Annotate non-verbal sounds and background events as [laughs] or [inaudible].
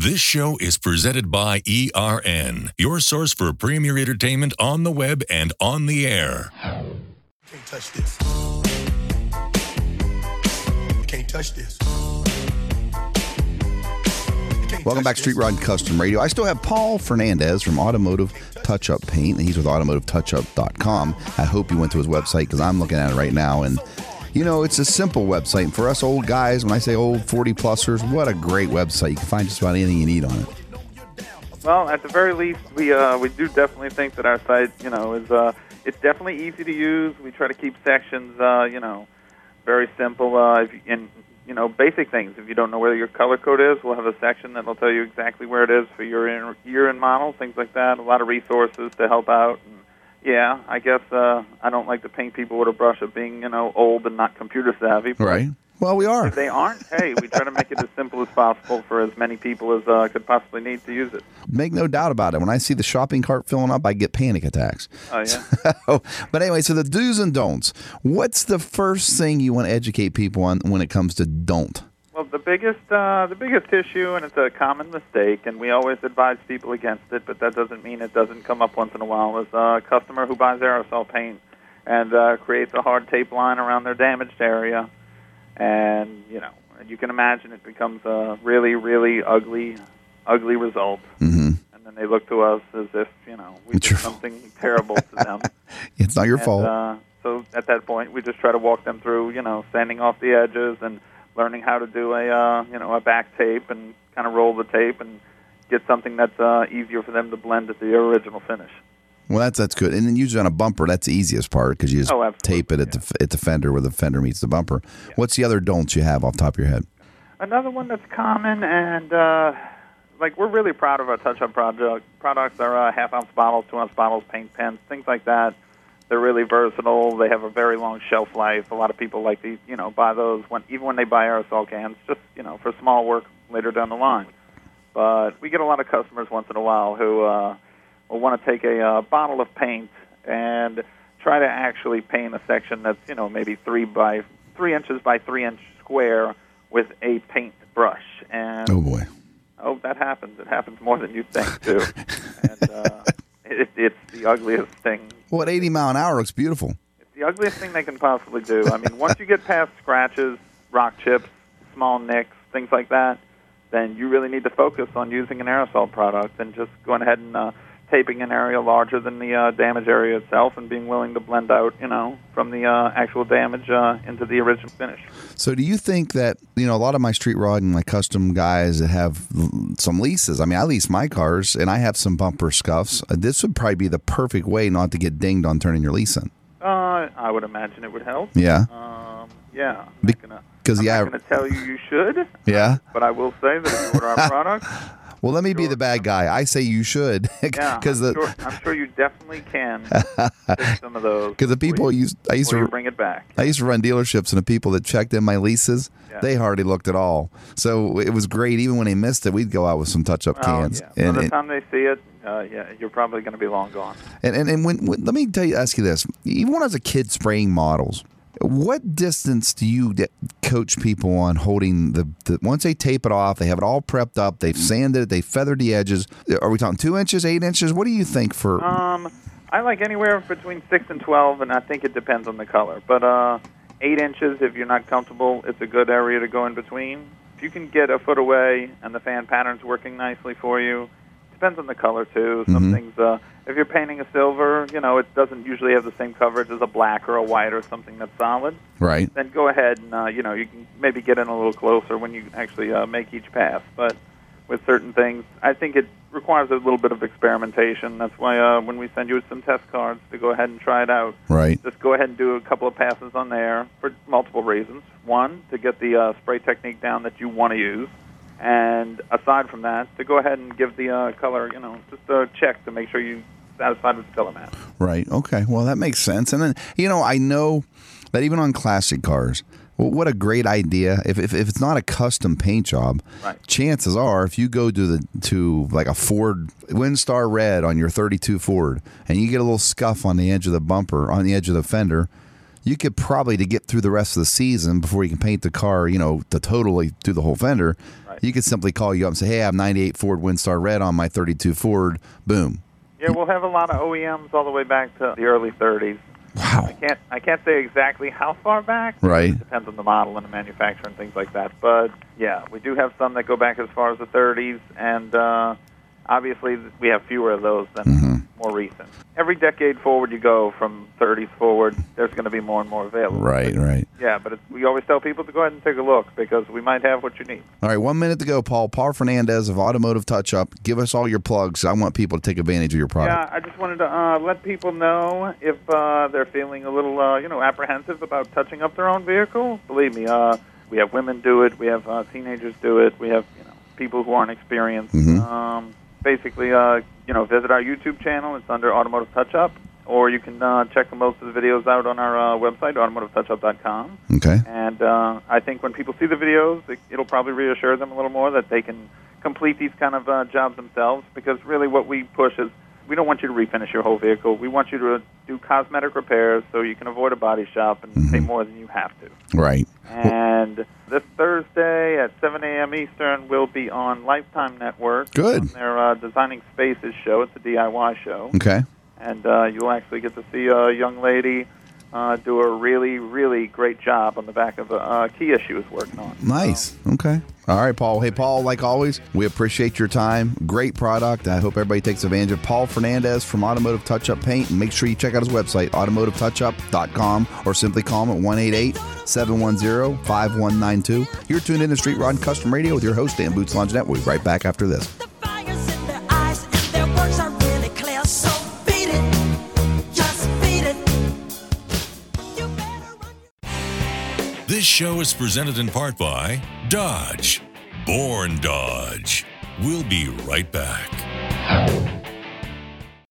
This show is presented by ERN, your source for premier entertainment on the web and on the air. Can't touch this. Can't touch this. Welcome back, Street Rod Custom Radio. I still have Paul Fernandez from Automotive Touch Up Paint, and he's with AutomotiveTouchUp.com. I hope you went to his website because I'm looking at it right now, and you know it's a simple website. For us old guys, when I say old 40 plusers, what a great website! You can find just about anything you need on it. Well, at the very least, we uh, we do definitely think that our site, you know, is uh, it's definitely easy to use. We try to keep sections, uh, you know, very simple. Uh, and you know, basic things. If you don't know where your color code is, we'll have a section that'll tell you exactly where it is for your year and model, things like that. A lot of resources to help out. And, yeah, I guess uh, I don't like to paint people with a brush of being, you know, old and not computer savvy. Right? Well, we are. If they aren't, hey, we try to make it as simple as possible for as many people as uh, could possibly need to use it. Make no doubt about it. When I see the shopping cart filling up, I get panic attacks. Oh yeah. [laughs] but anyway, so the do's and don'ts. What's the first thing you want to educate people on when it comes to don't? Well, the biggest uh, the biggest issue, and it's a common mistake, and we always advise people against it, but that doesn't mean it doesn't come up once in a while. Is a customer who buys aerosol paint and uh, creates a hard tape line around their damaged area, and you know and you can imagine it becomes a really really ugly ugly result, Mm-hmm. and then they look to us as if you know we did True. something terrible to them. [laughs] It's not your And, fault. Uh, so at that point, we just try to walk them through, you know, sanding off the edges and learning how to do a, uh, you know, a back tape and kind of roll the tape and get something that's uh, easier for them to blend at the original finish. Well, that's that's good. And then usually on a bumper, that's the easiest part because you just Oh, tape it at the at the fender where the fender meets the bumper. What's the other don'ts you have off the top of your head? Another one that's common and uh, like we're really proud of our touch-up project products. Our uh, half-ounce bottles, two-ounce bottles, paint pens, things like that. They're really versatile. They have a very long shelf life. A lot of people like to, you know, buy those when even when they buy aerosol cans, just you know, for small work later down the line. But we get a lot of customers once in a while who uh, will want to take a uh, bottle of paint and try to actually paint a section that's you know maybe three by three inches by three inch square with a paint brush. And Oh boy. Oh, that happens. It happens more than you think too. [laughs] and uh, it, it's the ugliest thing. Well, at 80 mile an hour looks beautiful. It's the ugliest thing they can possibly do. I mean, once you get past scratches, rock chips, small nicks, things like that, then you really need to focus on using an aerosol product and just going ahead and uh, taping an area larger than the uh, damage area itself and being willing to blend out, you know, from the uh, actual damage uh, into the original finish. So, do you think that you know a lot of my street rod and my custom guys that have some leases? I mean, I lease my cars and I have some bumper scuffs. Uh, This would probably be the perfect way not to get dinged on turning your lease in. Uh, I would imagine it would help. Yeah. Um, yeah. I'm Be- not 'cause I'm not going to tell you you should. [laughs] Yeah. But I will say that if you order our [laughs] product, Well, let me be the bad guy. I say you should [laughs] yeah, because I'm, sure, I'm sure you definitely can [laughs] some of those. because the people used I used you to bring it back. I used to run dealerships, and the people that checked in my leases, Yeah. they hardly looked at all. So it was great. Even when they missed it, we'd go out with some touch-up Oh, cans. yeah. By And, the time they see it, uh, yeah, you're probably going to be long gone. and, and, and when, when let me tell you, ask you this: even when I was a kid spraying models, what distance do you coach people on holding the, the? Once they tape it off, they have it all prepped up, they've sanded it, they feathered the edges. Are we talking two inches, eight inches? What do you think for? Um, I like anywhere between six and twelve, and I think it depends on the color. But uh, eight inches, if you're not comfortable, it's a good area to go in between. If you can get a foot away and the fan pattern's working nicely for you, depends on the color too. Some Mhm. things, uh, if you're painting a silver, you know, it doesn't usually have the same coverage as a black or a white or something that's solid. right. Then go ahead and uh, you know you can maybe get in a little closer when you actually uh, make each pass. But with certain things, I think it requires a little bit of experimentation. That's why uh, when we send you some test cards to go ahead and try it out, Right. just go ahead and do a couple of passes on there for multiple reasons. One, to get the uh, spray technique down that you want to use, and aside from that, to go ahead and give the uh, color, you know, just a check to make sure you satisfied with the color match. Right. Okay. Well, that makes sense. And then, you know, I know that even on classic cars, what a great idea. If, if, if it's not a custom paint job, Right. chances are if you go to the to like a Ford Windstar Red on your 32 Ford and you get a little scuff on the edge of the bumper, on the edge of the fender, you could probably to get through the rest of the season before you can paint the car, you know, to totally do the whole fender. Right. You could simply call you up and say, "Hey, I have 98 Ford Windstar Red on my 32 Ford." Boom. Yeah, we'll have a lot of OEMs all the way back to the early 30s. Wow. I can't I can't say exactly how far back. Right. Depends on the model and the manufacturer and things like that. But yeah, we do have some that go back as far as the 30s, and uh, obviously we have fewer of those than Mm-hmm. more recent. Every decade forward you go from 30s forward, there's going to be more and more available. Right, right. Yeah, but we always tell people to go ahead and take a look because we might have what you need. All right, one minute to go, Paul. Paul Fernandez of Automotive Touch Up. Give us all your plugs. I want people to take advantage of your product. Yeah, I just wanted to uh, let people know if uh, they're feeling a little, uh, you know, apprehensive about touching up their own vehicle. Believe me, uh, we have women do it. We have uh, teenagers do it. We have, you know, people who aren't experienced. Mhm. Um, basically, uh, you know, visit our YouTube channel. It's under Automotive Touch Up, or you can uh, check most of the videos out on our uh, website, automotivetouchup.com. Okay. And uh, I think when people see the videos, it, it'll probably reassure them a little more that they can complete these kind of uh, jobs themselves. Because really, what we push is we don't want you to refinish your whole vehicle. We want you to do cosmetic repairs so you can avoid a body shop and pay more than you have to. Right. And this Thursday at 7 a.m. Eastern, we'll be on Lifetime Network. Good. On their uh, Designing Spaces show. It's a DIY show Okay. and uh, you'll actually get to see a young lady uh, do a really, really great job on the back of a uh, Kia she was working on. Nice. Okay. All right, Paul. Hey, Paul, like always, we appreciate your time. Great product. I hope everybody takes advantage of Paul Fernandez from Automotive Touch Up Paint. And make sure you check out his website, automotivetouchup.com, or simply call him at 188 710 5192. You're tuned in to Street Rod Custom Radio with your host, Dan Boots Longinette. We'll be right back after this. This show is presented in part by Dodge. Born Dodge. We'll be right back.